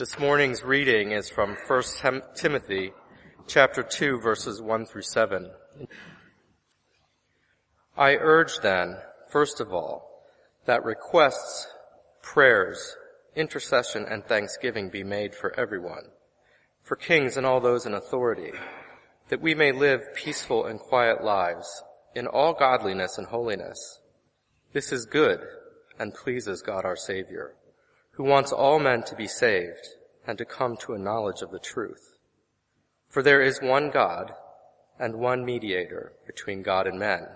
This morning's reading is from 1 Timothy chapter 2 verses 1 through 7. I urge then, first of all, that requests, prayers, intercession, and thanksgiving be made for everyone, for kings and all those in authority, that we may live peaceful and quiet lives in all godliness and holiness. This is good and pleases God our Savior who wants all men to be saved and to come to a knowledge of the truth. For there is one God and one mediator between God and men,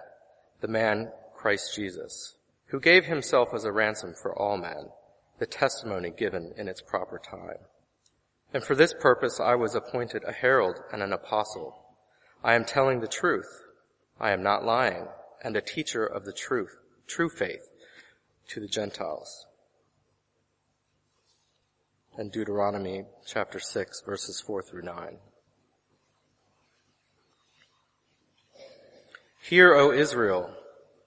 the man Christ Jesus, who gave himself as a ransom for all men, the testimony given in its proper time. And for this purpose I was appointed a herald and an apostle. I am telling the truth. I am not lying, and a teacher of the truth, true faith, to the Gentiles and Deuteronomy chapter 6 verses 4 through 9. Hear, O Israel,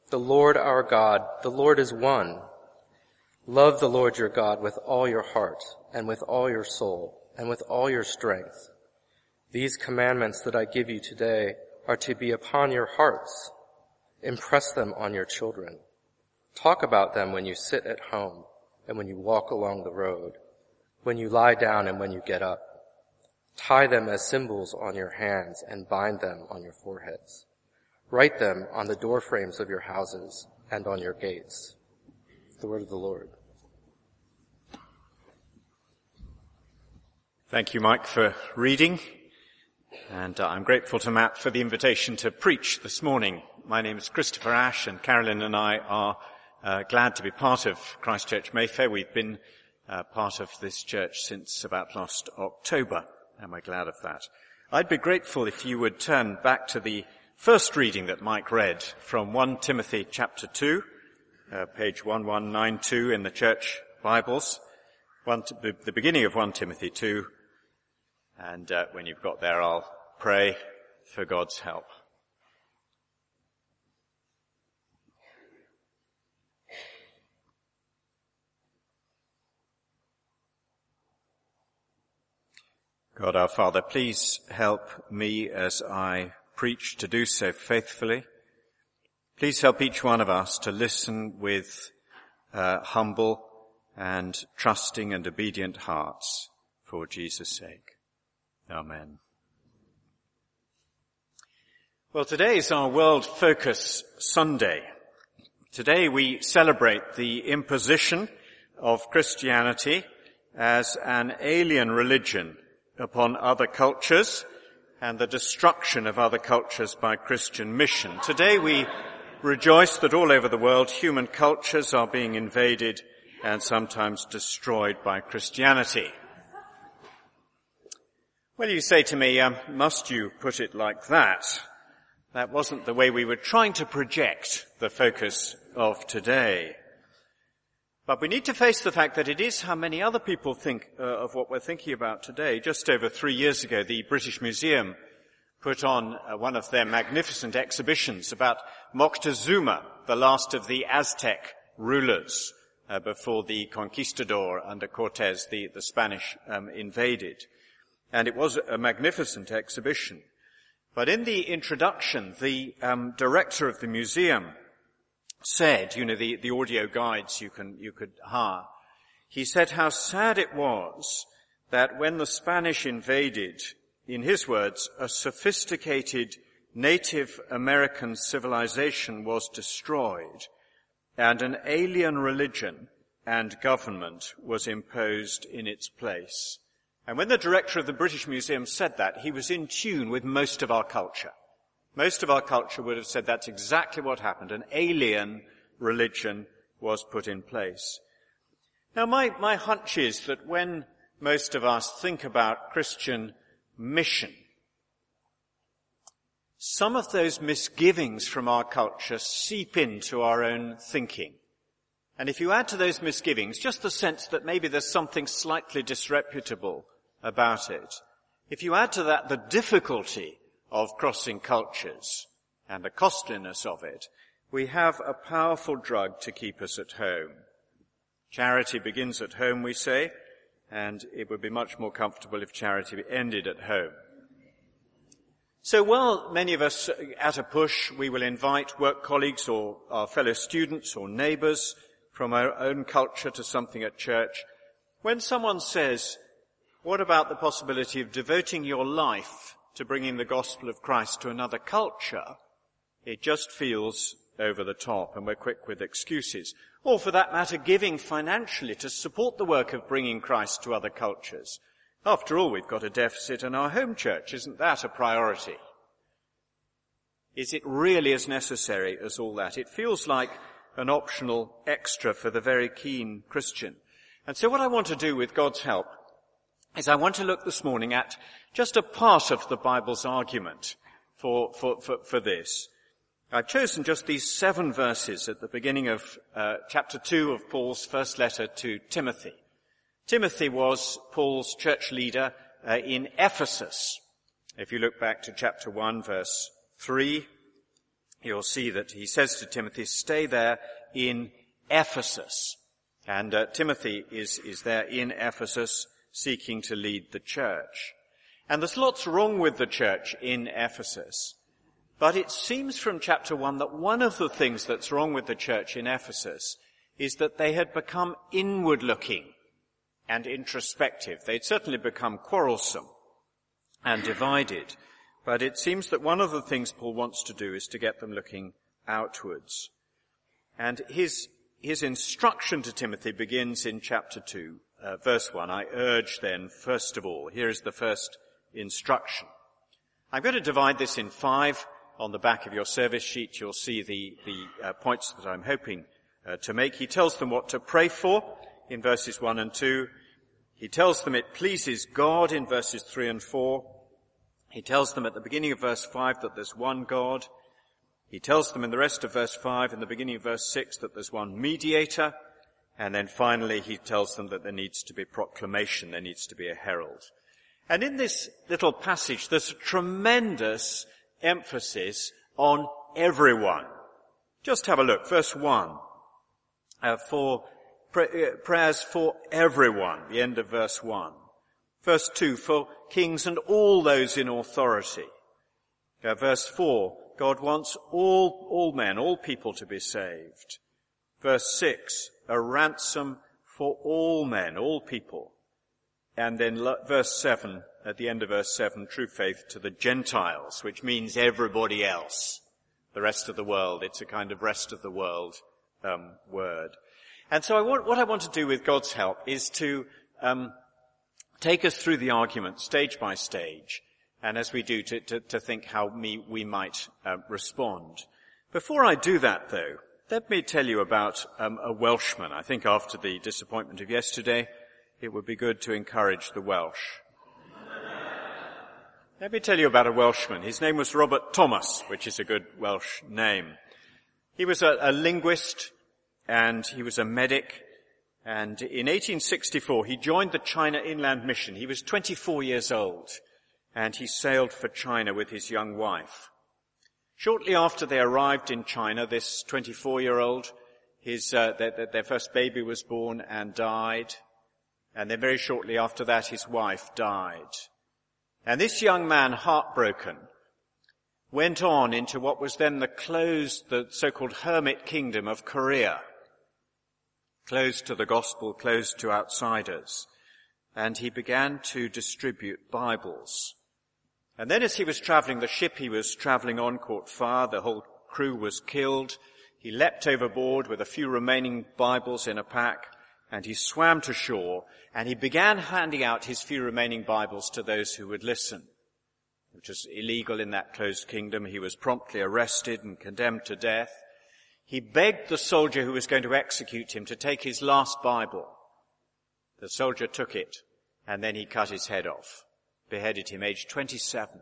the Lord our God, the Lord is one. Love the Lord your God with all your heart and with all your soul and with all your strength. These commandments that I give you today are to be upon your hearts. Impress them on your children. Talk about them when you sit at home and when you walk along the road when you lie down and when you get up. Tie them as symbols on your hands and bind them on your foreheads. Write them on the door frames of your houses and on your gates. The word of the Lord. Thank you, Mike, for reading. And uh, I'm grateful to Matt for the invitation to preach this morning. My name is Christopher Ash and Carolyn and I are uh, glad to be part of Christ Church Mayfair. We've been uh, part of this church since about last October, and we're glad of that. I'd be grateful if you would turn back to the first reading that Mike read from 1 Timothy chapter 2, uh, page 1192 in the church Bibles, one, the beginning of 1 Timothy 2, and uh, when you've got there, I'll pray for God's help. God our Father, please help me as I preach to do so faithfully. Please help each one of us to listen with uh, humble and trusting and obedient hearts for Jesus' sake. Amen. Well, today is our World Focus Sunday. Today we celebrate the imposition of Christianity as an alien religion upon other cultures and the destruction of other cultures by Christian mission. Today we rejoice that all over the world human cultures are being invaded and sometimes destroyed by Christianity. Well, you say to me, um, must you put it like that? That wasn't the way we were trying to project the focus of today. But we need to face the fact that it is how many other people think uh, of what we're thinking about today. Just over three years ago, the British Museum put on uh, one of their magnificent exhibitions about Moctezuma, the last of the Aztec rulers uh, before the conquistador under Cortez, the, the Spanish um, invaded. And it was a magnificent exhibition. But in the introduction, the um, director of the museum said, you know, the, the audio guides you can, you could hire, he said how sad it was that when the Spanish invaded, in his words, a sophisticated Native American civilization was destroyed and an alien religion and government was imposed in its place. And when the director of the British Museum said that, he was in tune with most of our culture. Most of our culture would have said that's exactly what happened. An alien religion was put in place. Now my, my hunch is that when most of us think about Christian mission, some of those misgivings from our culture seep into our own thinking. And if you add to those misgivings just the sense that maybe there's something slightly disreputable about it, if you add to that the difficulty of crossing cultures and the costliness of it, we have a powerful drug to keep us at home. Charity begins at home, we say, and it would be much more comfortable if charity ended at home. So while many of us at a push, we will invite work colleagues or our fellow students or neighbours from our own culture to something at church, when someone says, what about the possibility of devoting your life to bringing the gospel of Christ to another culture? It just feels over the top and we're quick with excuses. Or for that matter, giving financially to support the work of bringing Christ to other cultures. After all, we've got a deficit in our home church. Isn't that a priority? Is it really as necessary as all that? It feels like an optional extra for the very keen Christian. And so what I want to do with God's help is I want to look this morning at just a part of the Bible's argument for, for, for, for this. I've chosen just these seven verses at the beginning of uh, chapter two of Paul's first letter to Timothy. Timothy was Paul's church leader uh, in Ephesus. If you look back to chapter one, verse three, you'll see that he says to Timothy, "Stay there in Ephesus." And uh, Timothy is is there in Ephesus, seeking to lead the church. And there's lots wrong with the church in Ephesus. But it seems from chapter one that one of the things that's wrong with the church in Ephesus is that they had become inward looking and introspective. They'd certainly become quarrelsome and divided. But it seems that one of the things Paul wants to do is to get them looking outwards. And his, his instruction to Timothy begins in chapter 2, uh, verse 1. I urge then, first of all, here is the first instruction. I'm going to divide this in five on the back of your service sheet, you'll see the, the uh, points that I'm hoping uh, to make. He tells them what to pray for in verses 1 and 2. He tells them it pleases God in verses 3 and 4. He tells them at the beginning of verse 5 that there's one God. He tells them in the rest of verse 5 and the beginning of verse 6 that there's one mediator. And then finally he tells them that there needs to be proclamation, there needs to be a herald. And in this little passage there's a tremendous emphasis on everyone. Just have a look. Verse 1. Uh, for uh, prayers for everyone. The end of verse 1. Verse 2. For kings and all those in authority. Uh, verse 4. God wants all, all men, all people to be saved. Verse 6. A ransom for all men, all people. And then verse 7 at the end of verse 7, true faith to the Gentiles, which means everybody else. The rest of the world. It's a kind of rest of the world um, word. And so I want, what I want to do with God's help is to um, take us through the argument stage by stage, and as we do, to, to, to think how me, we might uh, respond. Before I do that, though, let me tell you about um, a Welshman. I think after the disappointment of yesterday, it would be good to encourage the Welsh. Let me tell you about a Welshman. His name was Robert Thomas, which is a good Welsh name. He was a, a linguist and he was a medic. And in 1864, he joined the China Inland Mission. He was 24 years old and he sailed for China with his young wife. Shortly after they arrived in China, this 24 year old, his, uh, their, their first baby was born and died. And then very shortly after that, his wife died. And this young man, heartbroken, went on into what was then the closed, the so-called hermit kingdom of Korea, closed to the gospel, closed to outsiders. And he began to distribute Bibles. And then as he was traveling, the ship he was traveling on caught fire, the whole crew was killed. He leapt overboard with a few remaining Bibles in a pack, and he swam to shore and he began handing out his few remaining Bibles to those who would listen, which was illegal in that closed kingdom. He was promptly arrested and condemned to death. He begged the soldier who was going to execute him to take his last Bible. The soldier took it and then he cut his head off, beheaded him aged 27.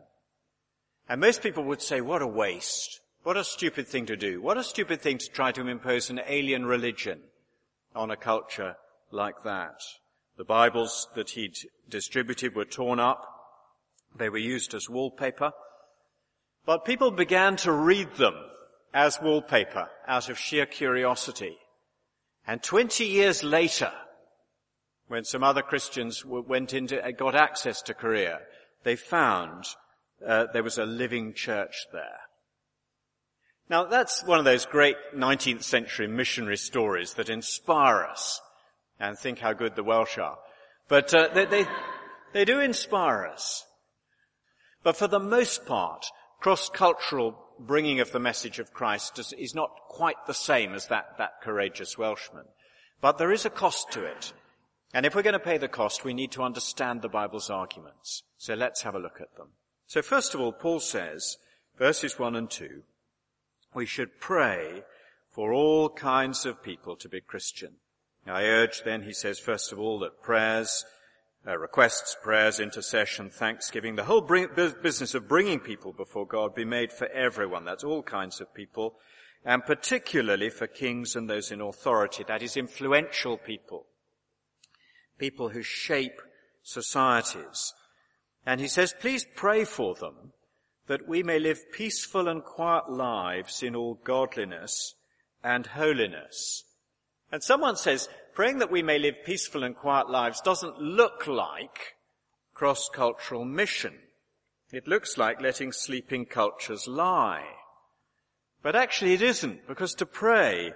And most people would say, what a waste. What a stupid thing to do. What a stupid thing to try to impose an alien religion on a culture like that. The Bibles that he'd distributed were torn up. They were used as wallpaper. But people began to read them as wallpaper out of sheer curiosity. And 20 years later, When some other Christians went into, uh, got access to Korea, they found uh, there was a living church there. Now that's one of those great 19th century missionary stories that inspire us and think how good the Welsh are. But uh, they, they, they do inspire us. But for the most part, cross-cultural bringing of the message of Christ is, is not quite the same as that, that courageous Welshman. But there is a cost to it. And if we're going to pay the cost, we need to understand the Bible's arguments. So let's have a look at them. So first of all, Paul says, verses 1 and 2, we should pray for all kinds of people to be Christian. I urge then, he says, first of all, that prayers, uh, requests, prayers, intercession, thanksgiving, the whole bring, business of bringing people before God be made for everyone. That's all kinds of people, and particularly for kings and those in authority. That is influential people. People who shape societies. And he says, please pray for them that we may live peaceful and quiet lives in all godliness and holiness. And someone says, praying that we may live peaceful and quiet lives doesn't look like cross-cultural mission. It looks like letting sleeping cultures lie. But actually it isn't, because to pray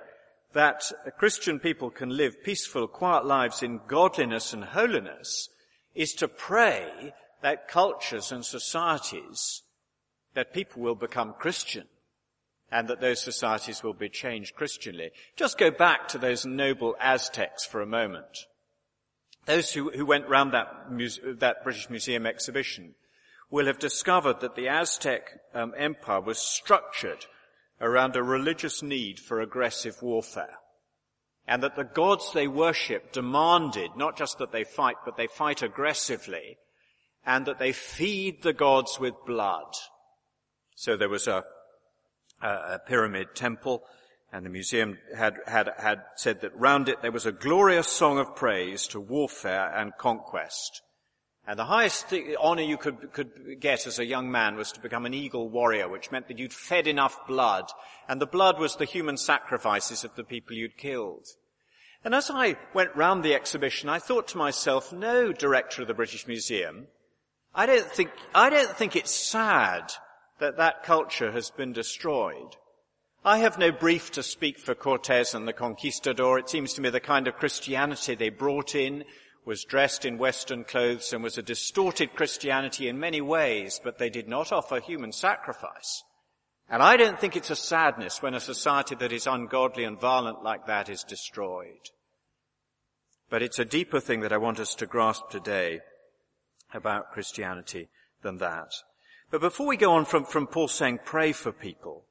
that Christian people can live peaceful, quiet lives in godliness and holiness is to pray that cultures and societies, that people will become Christian and that those societies will be changed Christianly. Just go back to those noble Aztecs for a moment. Those who, who went round that, muse, that British Museum exhibition will have discovered that the Aztec um, empire was structured around a religious need for aggressive warfare. And that the gods they worship demanded not just that they fight, but they fight aggressively, and that they feed the gods with blood. So there was a a pyramid temple, and the museum had, had, had said that round it there was a glorious song of praise to warfare and conquest. And the highest honor you could, could get as a young man was to become an eagle warrior, which meant that you'd fed enough blood, and the blood was the human sacrifices of the people you'd killed. And as I went round the exhibition, I thought to myself, no, director of the British Museum, I don't think, I don't think it's sad that that culture has been destroyed. I have no brief to speak for Cortez and the conquistador. It seems to me the kind of Christianity they brought in was dressed in Western clothes and was a distorted Christianity in many ways, but they did not offer human sacrifice. And I don't think it's a sadness when a society that is ungodly and violent like that is destroyed. But it's a deeper thing that I want us to grasp today about Christianity than that. But before we go on from, from Paul saying pray for people,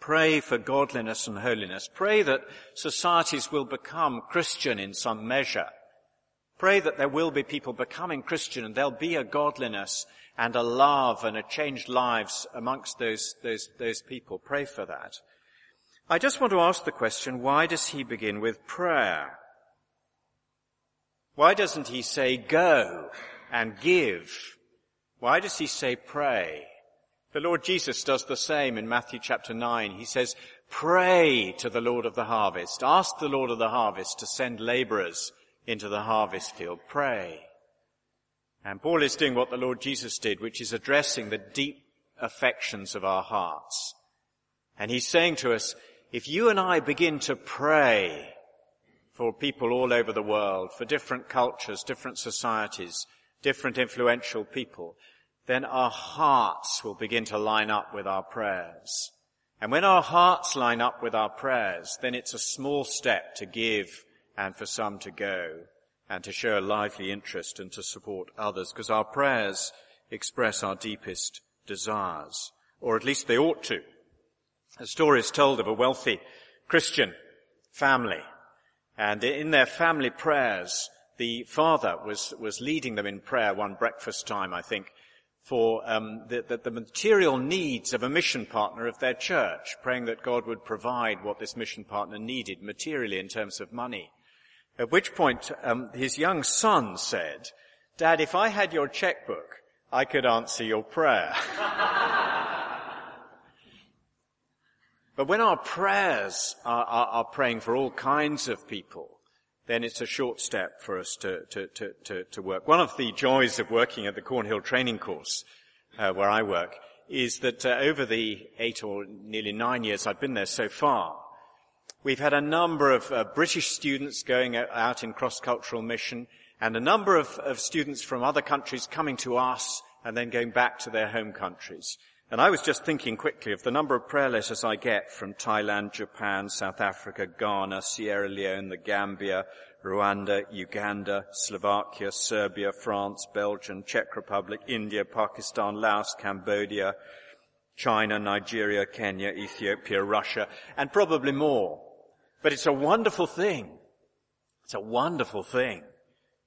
pray for godliness and holiness, pray that societies will become Christian in some measure. Pray that there will be people becoming Christian and there'll be a godliness and a love and a changed lives amongst those, those, those people. Pray for that. I just want to ask the question, why does he begin with prayer? Why doesn't he say go and give why does he say pray? The Lord Jesus does the same in Matthew chapter 9. He says, pray to the Lord of the harvest. Ask the Lord of the harvest to send laborers into the harvest field. Pray. And Paul is doing what the Lord Jesus did, which is addressing the deep affections of our hearts. And he's saying to us, if you and I begin to pray for people all over the world, for different cultures, different societies, different influential people, then our hearts will begin to line up with our prayers. And when our hearts line up with our prayers, then it's a small step to give and for some to go and to show a lively interest and to support others because our prayers express our deepest desires, or at least they ought to. A story is told of a wealthy Christian family and in their family prayers, the father was, was leading them in prayer one breakfast time, I think, for um, the, the, the, material needs of a mission partner of their church, praying that God would provide what this mission partner needed materially in terms of money. At which point, um, his young son said, Dad, if I had your checkbook, I could answer your prayer. but when our prayers are, are, are praying for all kinds of people, then it's a short step for us to, to, to, to, work. One of the joys of working at the Cornhill training course, uh, where I work, is that uh, over the eight or nearly nine years I've been there so far, we've had a number of uh, British students going out in cross-cultural mission and a number of, of students from other countries coming to us and then going back to their home countries. And I was just thinking quickly of the number of prayer letters I get from Thailand, Japan, South Africa, Ghana, Sierra Leone, the Gambia, Rwanda, Uganda, Slovakia, Serbia, France, Belgium, Czech Republic, India, Pakistan, Laos, Cambodia, China, Nigeria, Kenya, Ethiopia, Russia, and probably more. But it's a wonderful thing. It's a wonderful thing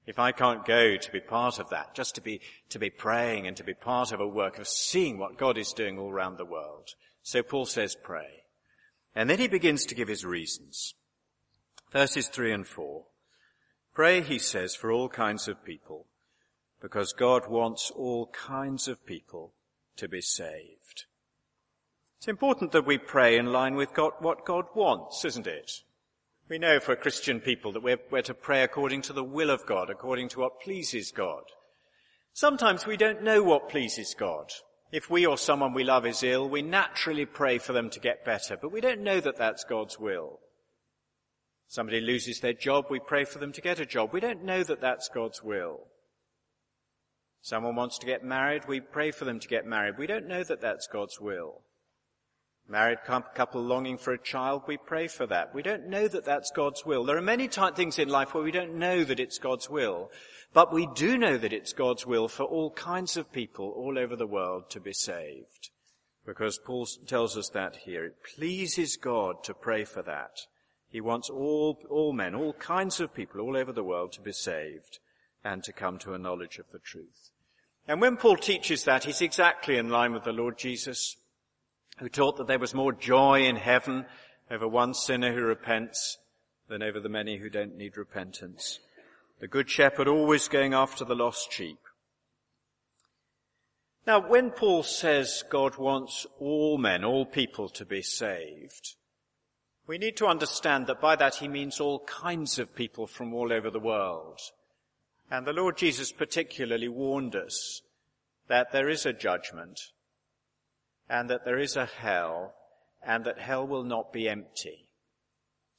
if I can't go to be part of that, just to be, to be praying and to be part of a work of seeing what God is doing all around the world. So Paul says pray. And then he begins to give his reasons. Verses three and four. Pray, he says, for all kinds of people, because God wants all kinds of people to be saved. It's important that we pray in line with God, what God wants, isn't it? We know for Christian people that we're, we're to pray according to the will of God, according to what pleases God. Sometimes we don't know what pleases God. If we or someone we love is ill, we naturally pray for them to get better, but we don't know that that's God's will. Somebody loses their job, we pray for them to get a job. We don't know that that's God's will. Someone wants to get married, we pray for them to get married. We don't know that that's God's will. Married couple longing for a child, we pray for that. We don't know that that's God's will. There are many things in life where we don't know that it's God's will, but we do know that it's God's will for all kinds of people all over the world to be saved. Because Paul tells us that here. It pleases God to pray for that. He wants all, all men, all kinds of people all over the world to be saved and to come to a knowledge of the truth. And when Paul teaches that, he's exactly in line with the Lord Jesus who taught that there was more joy in heaven over one sinner who repents than over the many who don't need repentance. The good shepherd always going after the lost sheep. Now, when Paul says God wants all men, all people to be saved, we need to understand that by that he means all kinds of people from all over the world. And the Lord Jesus particularly warned us that there is a judgment and that there is a hell and that hell will not be empty.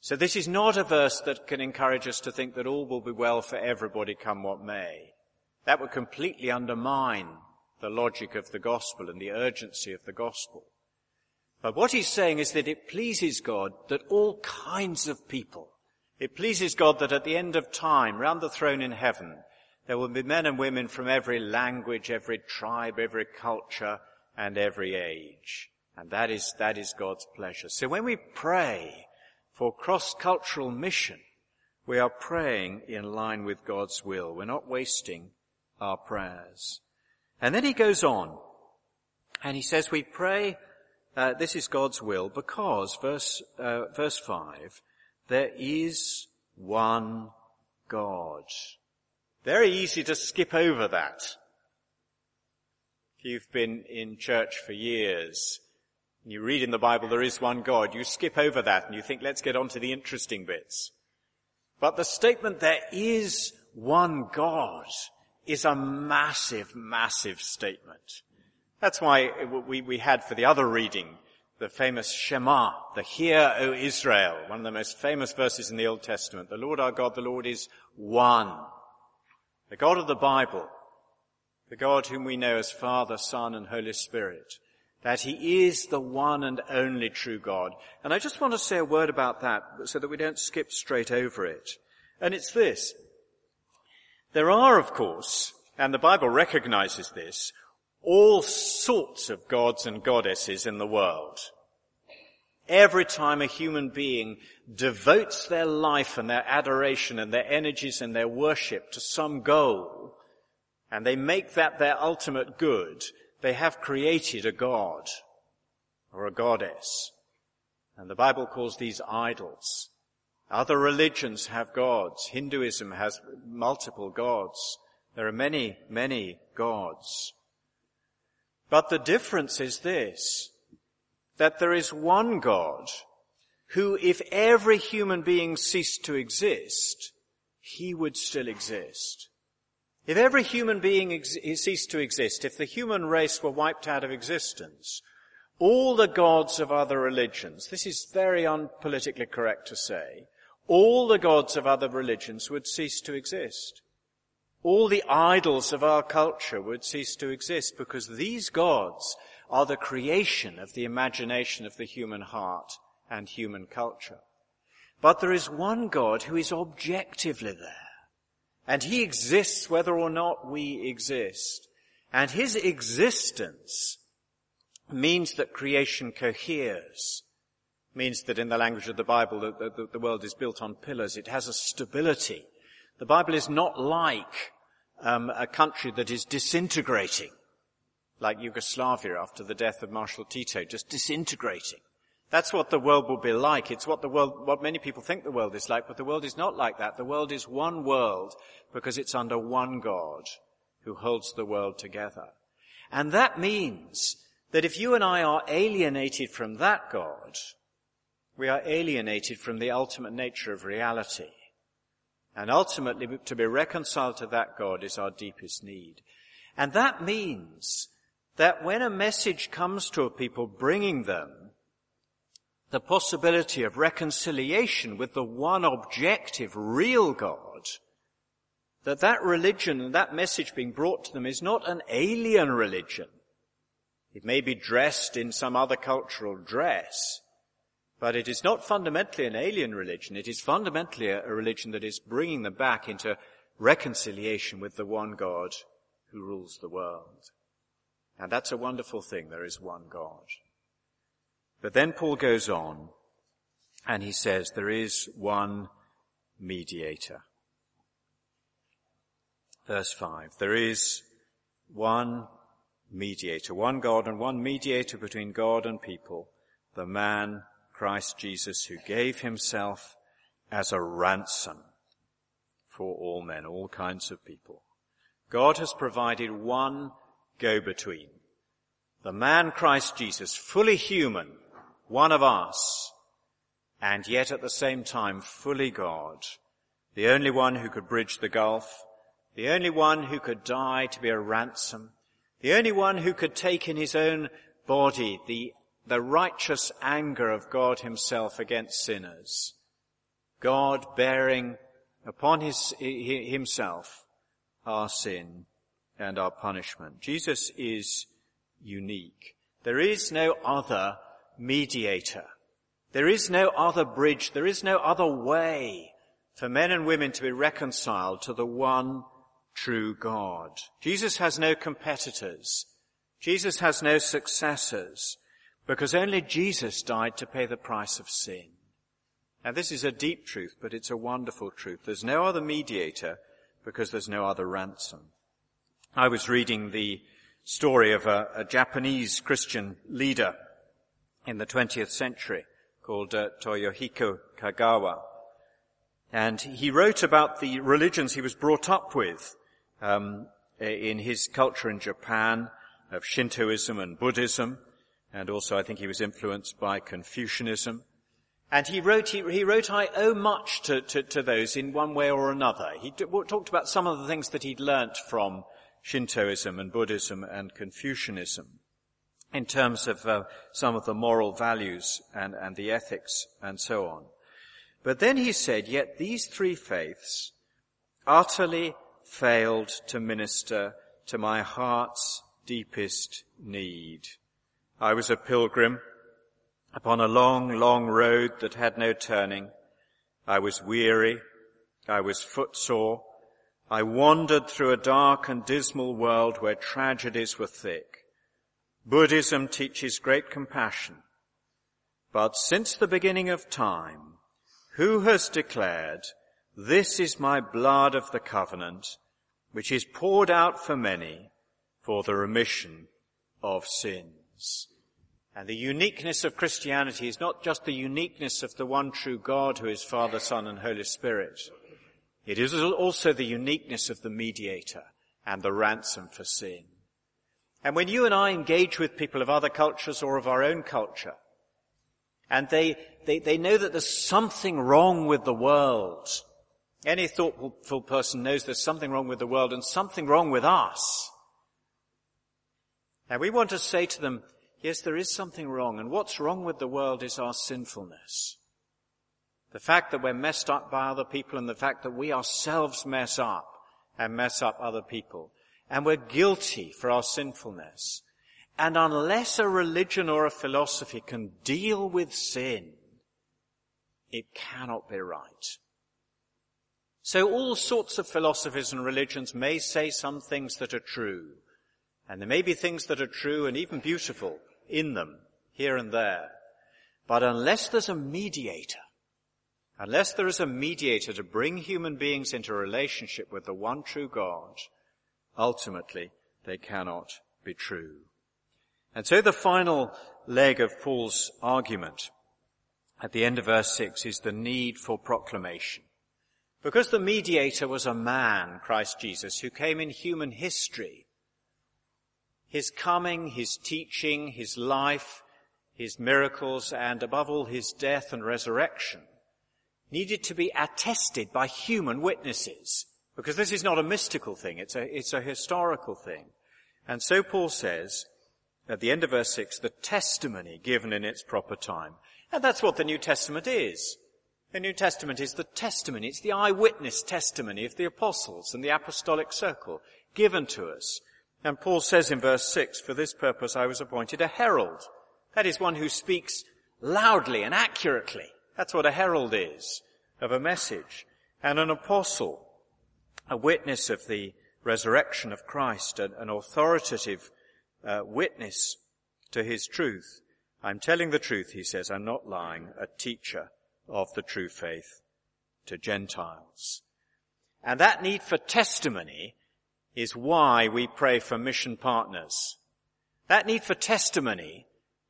So this is not a verse that can encourage us to think that all will be well for everybody come what may. That would completely undermine the logic of the gospel and the urgency of the gospel. But what he's saying is that it pleases God that all kinds of people, it pleases God that at the end of time, round the throne in heaven, there will be men and women from every language, every tribe, every culture, and every age. And that is, that is God's pleasure. So when we pray for cross-cultural mission, we are praying in line with God's will. We're not wasting our prayers. And then he goes on and he says we pray, uh, this is God's will because verse, uh, verse five, there is one God. Very easy to skip over that. If you've been in church for years, you read in the Bible there is one God, you skip over that and you think, let's get on to the interesting bits. But the statement there is one God is a massive, massive statement. That's why we, we had for the other reading the famous Shema, the Hear, O Israel, one of the most famous verses in the Old Testament. The Lord our God, the Lord is one. The God of the Bible the God whom we know as Father, Son, and Holy Spirit, that He is the one and only true God. And I just want to say a word about that so that we don't skip straight over it. And it's this. There are, of course, and the Bible recognizes this, all sorts of gods and goddesses in the world. Every time a human being devotes their life and their adoration and their energies and their worship to some goal, and they make that their ultimate good, they have created a god or a goddess. And the Bible calls these idols. Other religions have gods. Hinduism has multiple gods. There are many, many gods. But the difference is this, that there is one God who, if every human being ceased to exist, he would still exist. If every human being ex- ceased to exist, if the human race were wiped out of existence, all the gods of other religions, this is very unpolitically correct to say, all the gods of other religions would cease to exist. All the idols of our culture would cease to exist because these gods are the creation of the imagination of the human heart and human culture. But there is one God who is objectively there. And he exists whether or not we exist. And his existence means that creation coheres. Means that in the language of the Bible, the, the, the world is built on pillars. It has a stability. The Bible is not like um, a country that is disintegrating, like Yugoslavia after the death of Marshal Tito, just disintegrating. That's what the world will be like. It's what the world, what many people think the world is like, but the world is not like that. The world is one world because it's under one God who holds the world together. And that means that if you and I are alienated from that God, we are alienated from the ultimate nature of reality. And ultimately, to be reconciled to that God is our deepest need. And that means that when a message comes to a people bringing them the possibility of reconciliation with the one objective, real God, that that religion and that message being brought to them is not an alien religion. It may be dressed in some other cultural dress, but it is not fundamentally an alien religion. It is fundamentally a, religion that is bringing them back into reconciliation with the one God who rules the world. And that's a wonderful thing. There is one God. But then Paul goes on and he says there is one mediator. Verse 5. There is one mediator, one God and one mediator between God and people, the man Christ Jesus who gave himself as a ransom for all men, all kinds of people. God has provided one go-between. The man Christ Jesus, fully human, one of us, and yet at the same time fully God, the only one who could bridge the gulf, the only one who could die to be a ransom, the only one who could take in his own body the, the righteous anger of God himself against sinners. God bearing upon his, himself our sin and our punishment. Jesus is unique. There is no other mediator. There is no other bridge, there is no other way for men and women to be reconciled to the one true God. Jesus has no competitors. Jesus has no successors because only Jesus died to pay the price of sin. Now this is a deep truth, but it's a wonderful truth. There's no other mediator because there's no other ransom. I was reading the story of a, a Japanese Christian leader in the 20th century called uh, Toyohiko Kagawa. And he wrote about the religions he was brought up with um, in his culture in Japan of Shintoism and Buddhism, and also I think he was influenced by Confucianism. And he wrote, he, he wrote, I owe much to, to, to, those in one way or another. He t- talked about some of the things that he'd learnt from Shintoism and Buddhism and Confucianism in terms of uh, some of the moral values and, and the ethics and so on. But then he said, yet these three faiths utterly failed to minister to my heart's deepest need. I was a pilgrim upon a long, long road that had no turning. I was weary. I was footsore. I wandered through a dark and dismal world where tragedies were thick. Buddhism teaches great compassion. But since the beginning of time, who has declared, this is my blood of the covenant, which is poured out for many for the remission of sins. And the uniqueness of Christianity is not just the uniqueness of the one true God who is Father, Son, and Holy Spirit. It is also the uniqueness of the mediator and the ransom for sin. And when you and I engage with people of other cultures or of our own culture, and they, they, they know that there's something wrong with the world, Any thoughtful person knows there's something wrong with the world and something wrong with us. Now we want to say to them, yes, there is something wrong, and what's wrong with the world is our sinfulness. The fact that we're messed up by other people and the fact that we ourselves mess up and mess up other people. And we're guilty for our sinfulness. And unless a religion or a philosophy can deal with sin, it cannot be right. So all sorts of philosophies and religions may say some things that are true. And there may be things that are true and even beautiful in them, here and there. But unless there's a mediator, unless there is a mediator to bring human beings into relationship with the one true God, ultimately they cannot be true. And so the final leg of Paul's argument at the end of verse 6 is the need for proclamation. Because the mediator was a man, Christ Jesus, who came in human history, his coming, his teaching, his life, his miracles, and above all his death and resurrection needed to be attested by human witnesses. Because this is not a mystical thing, it's a, it's a historical thing. And so Paul says, at the end of verse 6, the testimony given in its proper time. And that's what the New Testament is. The New Testament is the testimony, it's the eyewitness testimony of the apostles and the apostolic circle given to us. And Paul says in verse 6, for this purpose I was appointed a herald. That is one who speaks loudly and accurately. That's what a herald is of a message. And an apostle, a witness of the resurrection of Christ, an, an authoritative uh, witness to his truth. I'm telling the truth, he says. I'm not lying. A teacher of the true faith to Gentiles. And that need for testimony is why we pray for mission partners. That need for testimony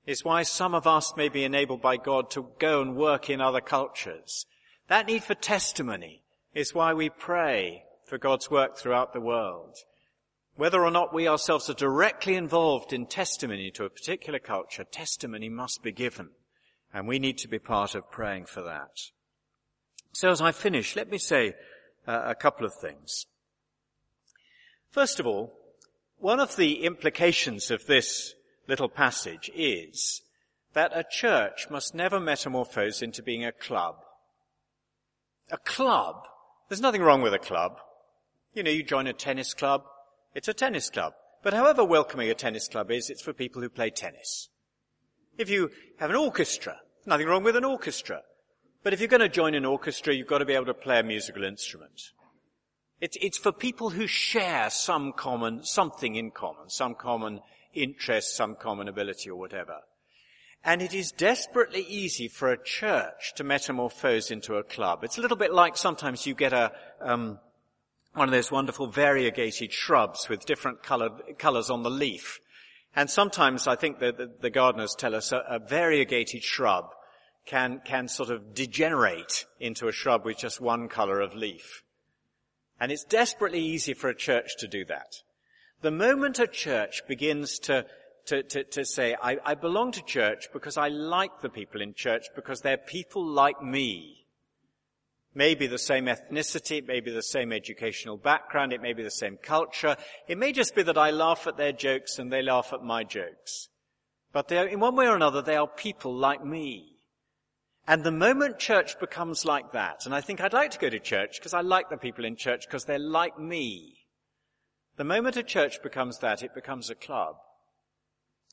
is why some of us may be enabled by God to go and work in other cultures. That need for testimony is why we pray for God's work throughout the world. Whether or not we ourselves are directly involved in testimony to a particular culture, testimony must be given. And we need to be part of praying for that. So as I finish, let me say uh, a couple of things. First of all, one of the implications of this little passage is that a church must never metamorphose into being a club. A club? There's nothing wrong with a club. You know, you join a tennis club, it's a tennis club. But however welcoming a tennis club is, it's for people who play tennis. If you have an orchestra, nothing wrong with an orchestra. But if you're going to join an orchestra, you've got to be able to play a musical instrument. It's, it's for people who share some common, something in common, some common interest, some common ability or whatever. And it is desperately easy for a church to metamorphose into a club. It's a little bit like sometimes you get a, um, one of those wonderful variegated shrubs with different colored, colors on the leaf. And sometimes I think that the, the, gardeners tell us a, a variegated shrub can, can sort of degenerate into a shrub with just one color of leaf. And it's desperately easy for a church to do that. The moment a church begins to, to, to, to say, I, I belong to church because I like the people in church because they're people like me, Maybe the same ethnicity, it may be the same educational background, it may be the same culture. It may just be that I laugh at their jokes and they laugh at my jokes. But are, in one way or another, they are people like me. And the moment church becomes like that, and I think I'd like to go to church because I like the people in church because they're like me. The moment a church becomes that, it becomes a club.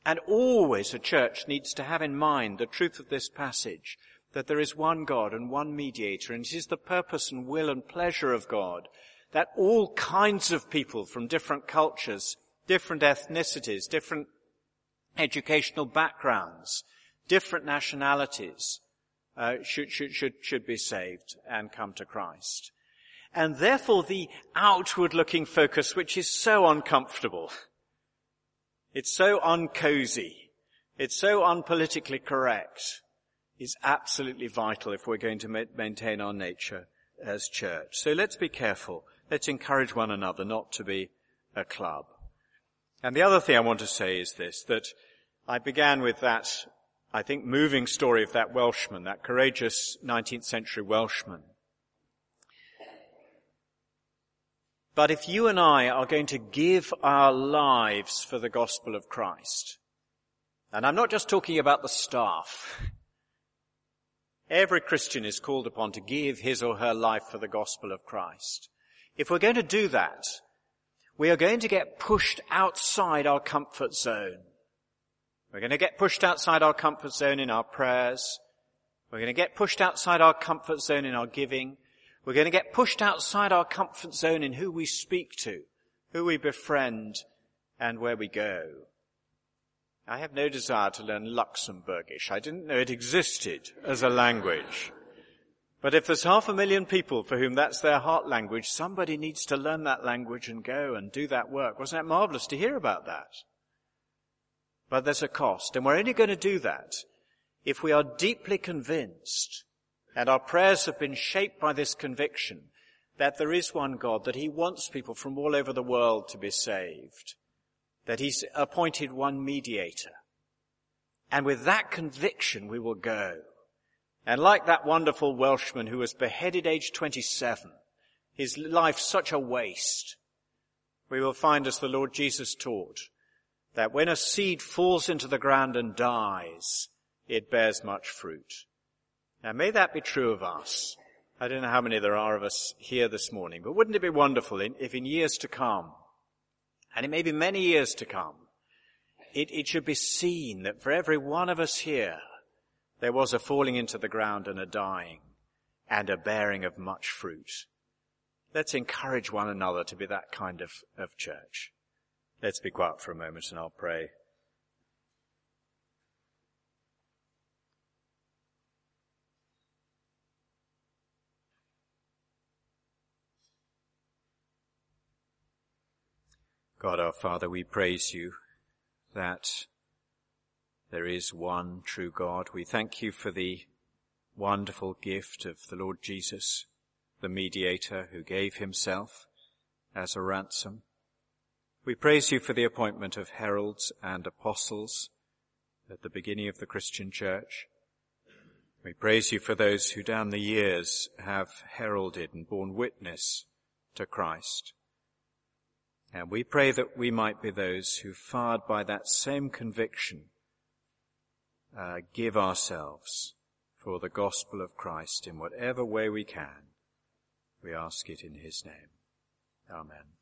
And always a church needs to have in mind the truth of this passage that there is one God and one mediator, and it is the purpose and will and pleasure of God that all kinds of people from different cultures, different ethnicities, different educational backgrounds, different nationalities, uh, should, should, should, should be saved and come to Christ. And therefore the outward looking focus, which is so uncomfortable, it's so uncozy, it's so unpolitically correct, is absolutely vital if we're going to ma- maintain our nature as church. So let's be careful. Let's encourage one another not to be a club. And the other thing I want to say is this, that I began with that, I think, moving story of that Welshman, that courageous 19th century Welshman. But if you and I are going to give our lives for the gospel of Christ, and I'm not just talking about the staff, every Christian is called upon to give his or her life for the gospel of Christ. If we're going to do that, we are going to get pushed outside our comfort zone. We're going to get pushed outside our comfort zone in our prayers. We're going to get pushed outside our comfort zone in our giving. We're going to get pushed outside our comfort zone in who we speak to, who we befriend, and where we go. I have no desire to learn Luxembourgish. I didn't know it existed as a language. But if there's half a million people for whom that's their heart language, somebody needs to learn that language and go and do that work. Wasn't that marvelous to hear about that? But there's a cost, and we're only going to do that if we are deeply convinced and our prayers have been shaped by this conviction that there is one God, that He wants people from all over the world to be saved, that He's appointed one mediator. And with that conviction we will go. And like that wonderful Welshman who was beheaded age 27, his life such a waste, we will find as the Lord Jesus taught, that when a seed falls into the ground and dies, it bears much fruit. Now may that be true of us. I don't know how many there are of us here this morning, but wouldn't it be wonderful if in years to come, and it may be many years to come, it, it should be seen that for every one of us here, there was a falling into the ground and a dying and a bearing of much fruit. Let's encourage one another to be that kind of, of church. Let's be quiet for a moment and I'll pray. God our Father, we praise you that there is one true God. We thank you for the wonderful gift of the Lord Jesus, the mediator who gave himself as a ransom. We praise you for the appointment of heralds and apostles at the beginning of the Christian church. We praise you for those who down the years have heralded and borne witness to Christ. And we pray that we might be those who, fired by that same conviction, uh, give ourselves for the gospel of Christ in whatever way we can. We ask it in his name. Amen.